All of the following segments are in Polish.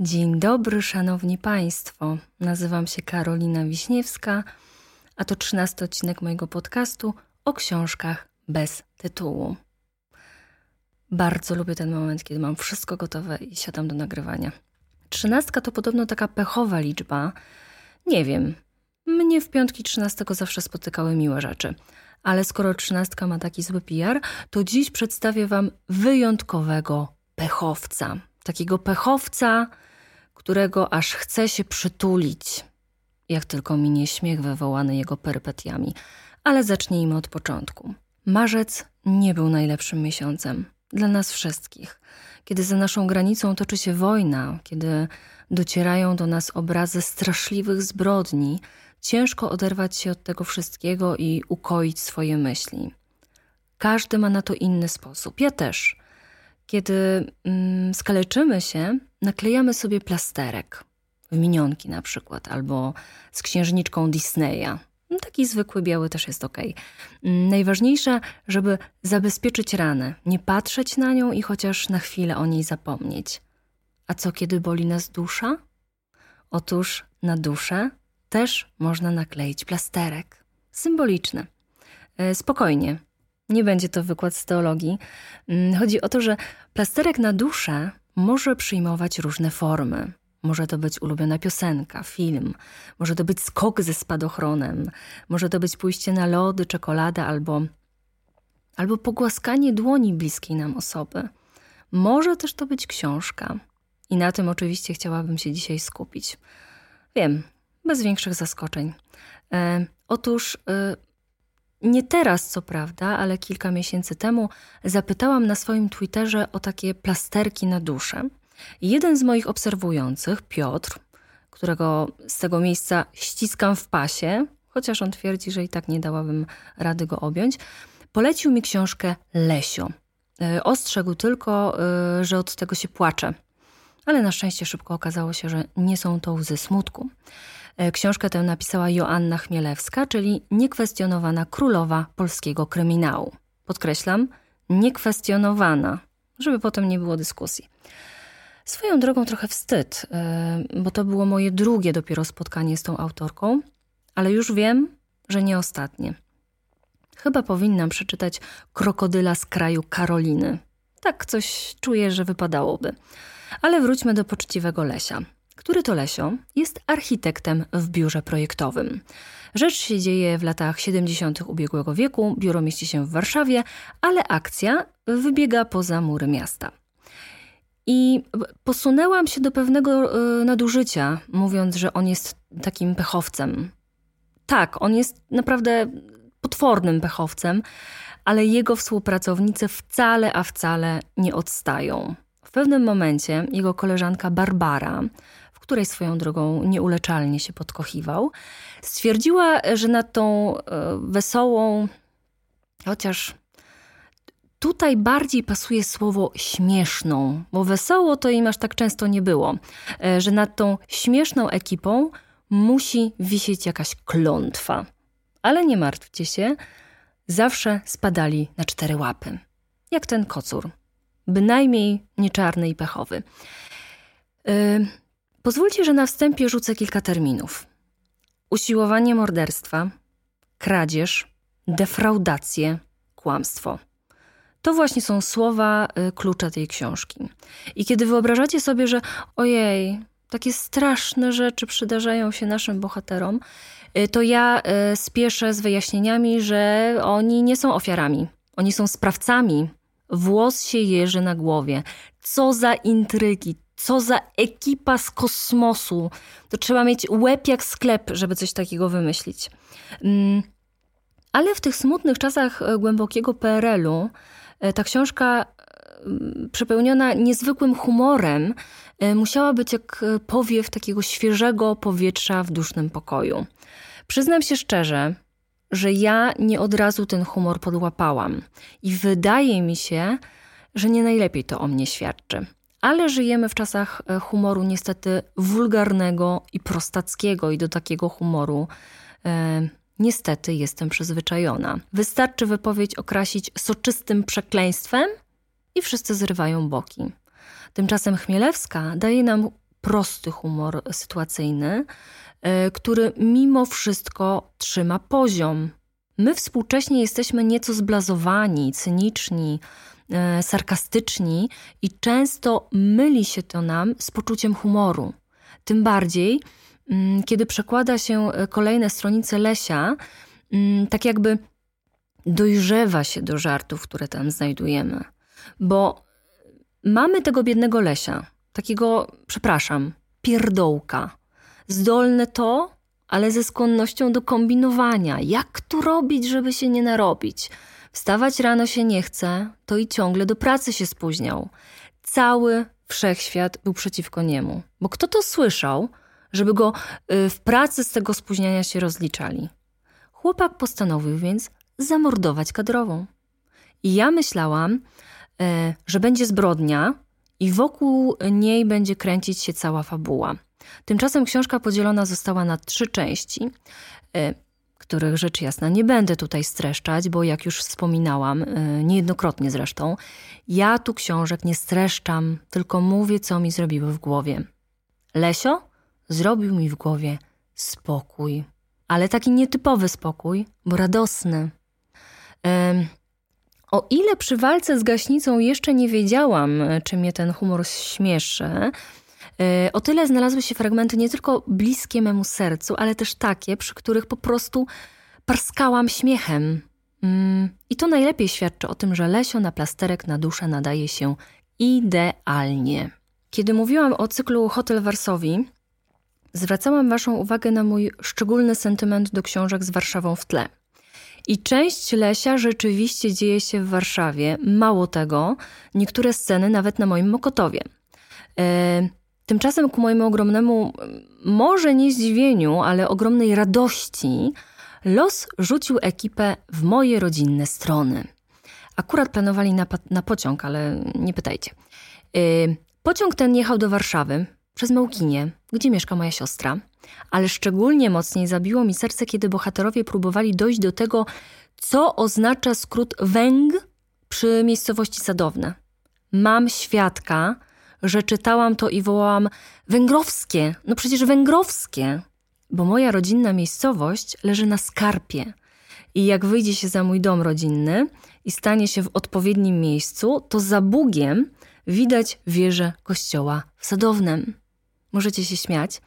Dzień dobry, szanowni państwo. Nazywam się Karolina Wiśniewska, a to trzynasty odcinek mojego podcastu o książkach bez tytułu. Bardzo lubię ten moment, kiedy mam wszystko gotowe i siadam do nagrywania. Trzynastka to podobno taka pechowa liczba. Nie wiem. Mnie w piątki trzynastego zawsze spotykały miłe rzeczy. Ale skoro trzynastka ma taki zły PR, to dziś przedstawię wam wyjątkowego pechowca. Takiego pechowca, którego aż chce się przytulić, jak tylko minie śmiech wywołany jego perypetiami. Ale zacznijmy od początku. Marzec nie był najlepszym miesiącem dla nas wszystkich. Kiedy za naszą granicą toczy się wojna, kiedy docierają do nas obrazy straszliwych zbrodni, ciężko oderwać się od tego wszystkiego i ukoić swoje myśli. Każdy ma na to inny sposób. Ja też. Kiedy mm, skaleczymy się, naklejamy sobie plasterek w minionki na przykład, albo z księżniczką Disneya. Taki zwykły biały też jest ok. Mm, najważniejsze, żeby zabezpieczyć ranę, nie patrzeć na nią i chociaż na chwilę o niej zapomnieć. A co kiedy boli nas dusza? Otóż na duszę też można nakleić plasterek. Symboliczny. E, spokojnie, nie będzie to wykład z teologii. Mm, chodzi o to, że plasterek na duszę może przyjmować różne formy. Może to być ulubiona piosenka, film, może to być skok ze spadochronem, może to być pójście na lody, czekolada albo, albo pogłaskanie dłoni bliskiej nam osoby. Może też to być książka. I na tym oczywiście chciałabym się dzisiaj skupić. Wiem, bez większych zaskoczeń. E, otóż e, nie teraz, co prawda, ale kilka miesięcy temu zapytałam na swoim Twitterze o takie plasterki na duszę. Jeden z moich obserwujących, Piotr, którego z tego miejsca ściskam w pasie, chociaż on twierdzi, że i tak nie dałabym rady go objąć, polecił mi książkę Lesio. E, ostrzegł tylko, e, że od tego się płacze, ale na szczęście szybko okazało się, że nie są to łzy smutku. E, książkę tę napisała Joanna Chmielewska, czyli niekwestionowana królowa polskiego kryminału. Podkreślam, niekwestionowana, żeby potem nie było dyskusji. Swoją drogą trochę wstyd, e, bo to było moje drugie dopiero spotkanie z tą autorką, ale już wiem, że nie ostatnie. Chyba powinnam przeczytać Krokodyla z kraju Karoliny. Tak coś czuję, że wypadałoby. Ale wróćmy do poczciwego Lesia który to Lesio jest architektem w biurze projektowym. Rzecz się dzieje w latach 70. ubiegłego wieku, biuro mieści się w Warszawie, ale akcja wybiega poza mury miasta. I posunęłam się do pewnego e, nadużycia, mówiąc, że on jest takim pechowcem. Tak, on jest naprawdę potwornym pechowcem, ale jego współpracownicy wcale, a wcale nie odstają. W pewnym momencie jego koleżanka Barbara której swoją drogą nieuleczalnie się podkochiwał, stwierdziła, że nad tą e, wesołą, chociaż tutaj bardziej pasuje słowo śmieszną, bo wesoło to im aż tak często nie było, e, że nad tą śmieszną ekipą musi wisieć jakaś klątwa. Ale nie martwcie się, zawsze spadali na cztery łapy. Jak ten kocur. Bynajmniej nie czarny i pechowy. E, Pozwólcie, że na wstępie rzucę kilka terminów. Usiłowanie morderstwa, kradzież, defraudację, kłamstwo. To właśnie są słowa y, klucza tej książki. I kiedy wyobrażacie sobie, że ojej, takie straszne rzeczy przydarzają się naszym bohaterom, y, to ja y, spieszę z wyjaśnieniami, że oni nie są ofiarami. Oni są sprawcami. Włos się jeży na głowie. Co za intrygi, co za ekipa z kosmosu. To trzeba mieć łeb jak sklep, żeby coś takiego wymyślić. Mm, ale w tych smutnych czasach e, głębokiego PRL-u e, ta książka e, przepełniona niezwykłym humorem musiała być jak powiew takiego świeżego powietrza w dusznym pokoju. Przyznam się szczerze, że ja nie od razu ten humor podłapałam i wydaje mi się, że nie najlepiej to o mnie świadczy ale żyjemy w czasach e, humoru niestety wulgarnego i prostackiego, i do takiego humoru e, niestety jestem przyzwyczajona. Wystarczy wypowiedź okrasić soczystym przekleństwem i wszyscy zrywają boki. Tymczasem Chmielewska daje nam prosty humor sytuacyjny, e, który mimo wszystko trzyma poziom. My współcześnie jesteśmy nieco zblazowani, cyniczni, sarkastyczni i często myli się to nam z poczuciem humoru. Tym bardziej, mm, kiedy przekłada się e, kolejne stronice Lesia, mm, tak jakby dojrzewa się do żartów, które tam znajdujemy. Bo mamy tego biednego Lesia, takiego, przepraszam, pierdołka. Zdolne to, ale ze skłonnością do kombinowania. Jak tu robić, żeby się nie narobić? Wstawać rano się nie chce, to i ciągle do pracy się spóźniał. Cały wszechświat był przeciwko niemu. Bo kto to słyszał, żeby go y, w pracy z tego spóźniania się rozliczali? Chłopak postanowił więc zamordować kadrową. I ja myślałam, e, że będzie zbrodnia i wokół niej będzie kręcić się cała fabuła. Tymczasem książka podzielona została na trzy części, e, których rzecz jasna nie będę tutaj streszczać, bo jak już wspominałam, e, niejednokrotnie zresztą, ja tu książek nie streszczam, tylko mówię, co mi zrobiły w głowie. Lesio zrobił mi w głowie spokój, ale taki nietypowy spokój, bo radosny. O ile przy walce z gaśnicą jeszcze nie wiedziałam, czy mnie ten humor śmieszy, o tyle znalazły się fragmenty nie tylko bliskie memu sercu, ale też takie, przy których po prostu parskałam śmiechem. Mm, I to najlepiej świadczy o tym, że Lesio na plasterek na duszę nadaje się idealnie. Kiedy mówiłam o cyklu Hotel Warsowi, zwracałam Waszą uwagę na mój szczególny sentyment do książek z Warszawą w tle. I część Lesia rzeczywiście dzieje się w Warszawie. Mało tego, niektóre sceny nawet na moim Mokotowie. Tymczasem ku mojemu ogromnemu, może nie zdziwieniu, ale ogromnej radości, los rzucił ekipę w moje rodzinne strony. Akurat planowali na, na pociąg, ale nie pytajcie. E, pociąg ten jechał do Warszawy przez Małkinie, gdzie mieszka moja siostra ale szczególnie mocniej zabiło mi serce, kiedy bohaterowie próbowali dojść do tego, co oznacza skrót węg przy miejscowości Sadowne. Mam świadka, że czytałam to i wołałam węgrowskie, no przecież węgrowskie, bo moja rodzinna miejscowość leży na skarpie. I jak wyjdzie się za mój dom rodzinny i stanie się w odpowiednim miejscu, to za Bugiem widać wieżę kościoła w Sadownem. Możecie się śmiać,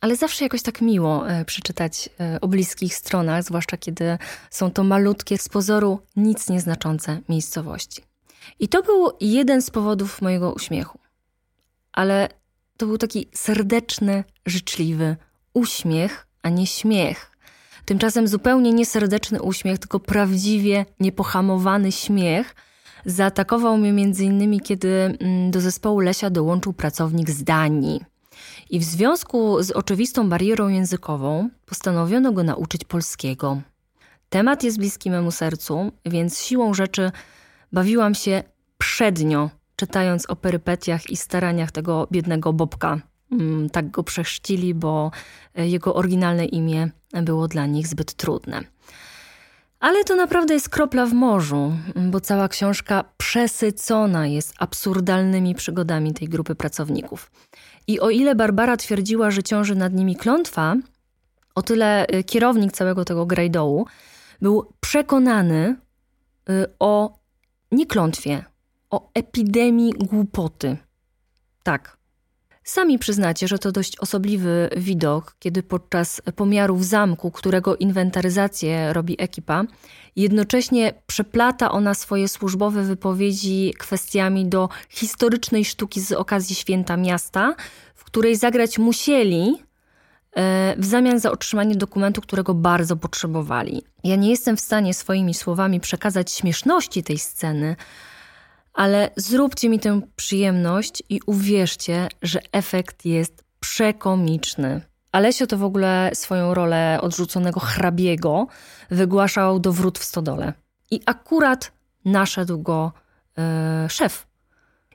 ale zawsze jakoś tak miło e, przeczytać e, o bliskich stronach, zwłaszcza kiedy są to malutkie, z pozoru nic nieznaczące miejscowości. I to był jeden z powodów mojego uśmiechu. Ale to był taki serdeczny, życzliwy uśmiech, a nie śmiech. Tymczasem zupełnie nieserdeczny uśmiech, tylko prawdziwie niepohamowany śmiech zaatakował mnie między innymi, kiedy mm, do zespołu Lesia dołączył pracownik z Danii. I w związku z oczywistą barierą językową postanowiono go nauczyć polskiego. Temat jest bliski memu sercu, więc siłą rzeczy bawiłam się przednio, czytając o perypetiach i staraniach tego biednego Bobka. Mm, tak go przechrzcili, bo jego oryginalne imię było dla nich zbyt trudne. Ale to naprawdę jest kropla w morzu, bo cała książka przesycona jest absurdalnymi przygodami tej grupy pracowników. I o ile Barbara twierdziła, że ciąży nad nimi klątwa, o tyle y, kierownik całego tego grajdołu był przekonany y, o nieklątwie, o epidemii głupoty. Tak, Sami przyznacie, że to dość osobliwy widok, kiedy podczas pomiarów zamku, którego inwentaryzację robi ekipa, jednocześnie przeplata ona swoje służbowe wypowiedzi kwestiami do historycznej sztuki z okazji święta miasta, w której zagrać musieli w zamian za otrzymanie dokumentu, którego bardzo potrzebowali. Ja nie jestem w stanie swoimi słowami przekazać śmieszności tej sceny, ale zróbcie mi tę przyjemność i uwierzcie, że efekt jest przekomiczny. Alesio to w ogóle swoją rolę odrzuconego hrabiego wygłaszał do wrót w stodole. I akurat naszedł go yy, szef.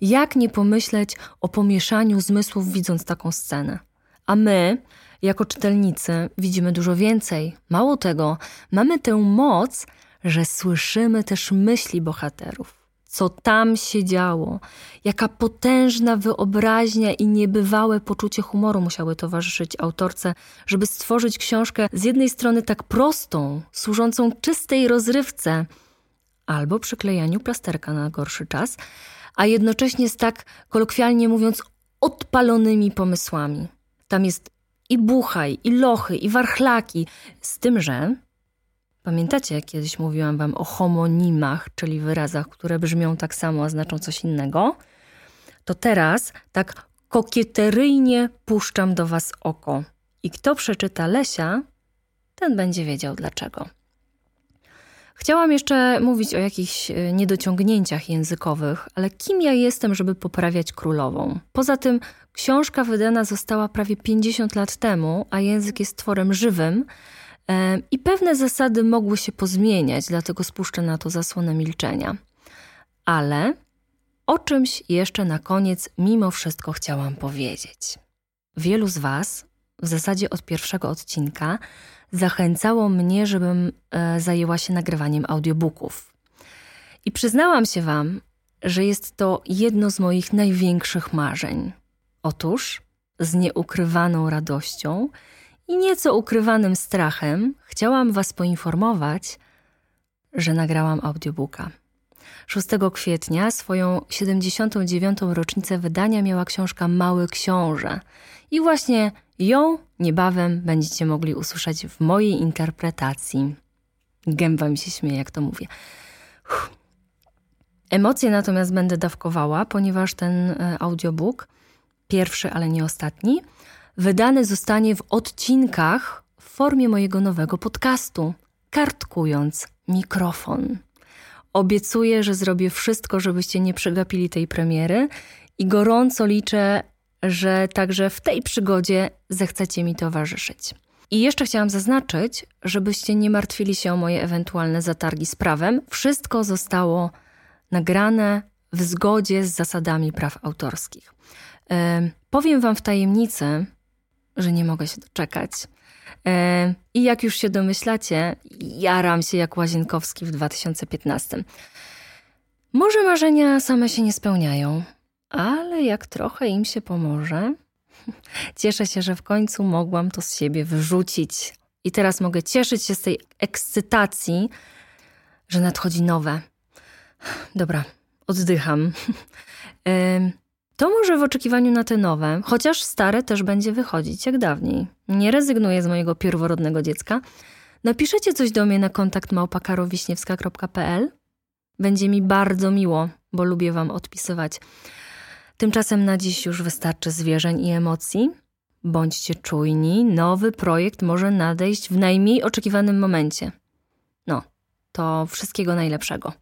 Jak nie pomyśleć o pomieszaniu zmysłów, widząc taką scenę? A my, jako czytelnicy, widzimy dużo więcej. Mało tego, mamy tę moc, że słyszymy też myśli bohaterów co tam się działo. Jaka potężna wyobraźnia i niebywałe poczucie humoru musiały towarzyszyć autorce, żeby stworzyć książkę z jednej strony tak prostą, służącą czystej rozrywce albo przyklejaniu plasterka na gorszy czas, a jednocześnie z tak, kolokwialnie mówiąc, odpalonymi pomysłami. Tam jest i buchaj, i lochy, i warchlaki, z tym, że Pamiętacie, kiedyś mówiłam wam o homonimach, czyli wyrazach, które brzmią tak samo, a znaczą coś innego? To teraz tak kokieteryjnie puszczam do was oko. I kto przeczyta Lesia, ten będzie wiedział dlaczego. Chciałam jeszcze mówić o jakichś e, niedociągnięciach językowych, ale kim ja jestem, żeby poprawiać królową? Poza tym, książka wydana została prawie 50 lat temu, a język jest tworem żywym, i pewne zasady mogły się pozmieniać, dlatego spuszczę na to zasłonę milczenia. Ale o czymś jeszcze na koniec mimo wszystko chciałam powiedzieć. Wielu z Was, w zasadzie od pierwszego odcinka, zachęcało mnie, żebym e, zajęła się nagrywaniem audiobooków. I przyznałam się Wam, że jest to jedno z moich największych marzeń. Otóż z nieukrywaną radością i nieco ukrywanym strachem chciałam Was poinformować, że nagrałam audiobooka. 6 kwietnia swoją 79. rocznicę wydania miała książka Mały Książę. I właśnie ją niebawem będziecie mogli usłyszeć w mojej interpretacji. Gęba mi się śmieje, jak to mówię. Uff. Emocje natomiast będę dawkowała, ponieważ ten e, audiobook, pierwszy, ale nie ostatni, wydany zostanie w odcinkach w formie mojego nowego podcastu, kartkując mikrofon. Obiecuję, że zrobię wszystko, żebyście nie przegapili tej premiery i gorąco liczę, że także w tej przygodzie zechcecie mi towarzyszyć. I jeszcze chciałam zaznaczyć, żebyście nie martwili się o moje ewentualne zatargi z prawem. Wszystko zostało nagrane w zgodzie z zasadami praw autorskich. Powiem Wam w tajemnicy, że nie mogę się doczekać. I jak już się domyślacie, jaram się jak Łazienkowski w 2015. Może marzenia same się nie spełniają, ale jak trochę im się pomoże, cieszę się, że w końcu mogłam to z siebie wyrzucić. I teraz mogę cieszyć się z tej ekscytacji, że nadchodzi nowe. Dobra, oddycham. To może w oczekiwaniu na te nowe, chociaż stare też będzie wychodzić jak dawniej. Nie rezygnuję z mojego pierworodnego dziecka. Napiszecie coś do mnie na kontakt małpakarowiśniewska.pl. Będzie mi bardzo miło, bo lubię Wam odpisywać. Tymczasem na dziś już wystarczy zwierzeń i emocji. Bądźcie czujni, nowy projekt może nadejść w najmniej oczekiwanym momencie. No, to wszystkiego najlepszego.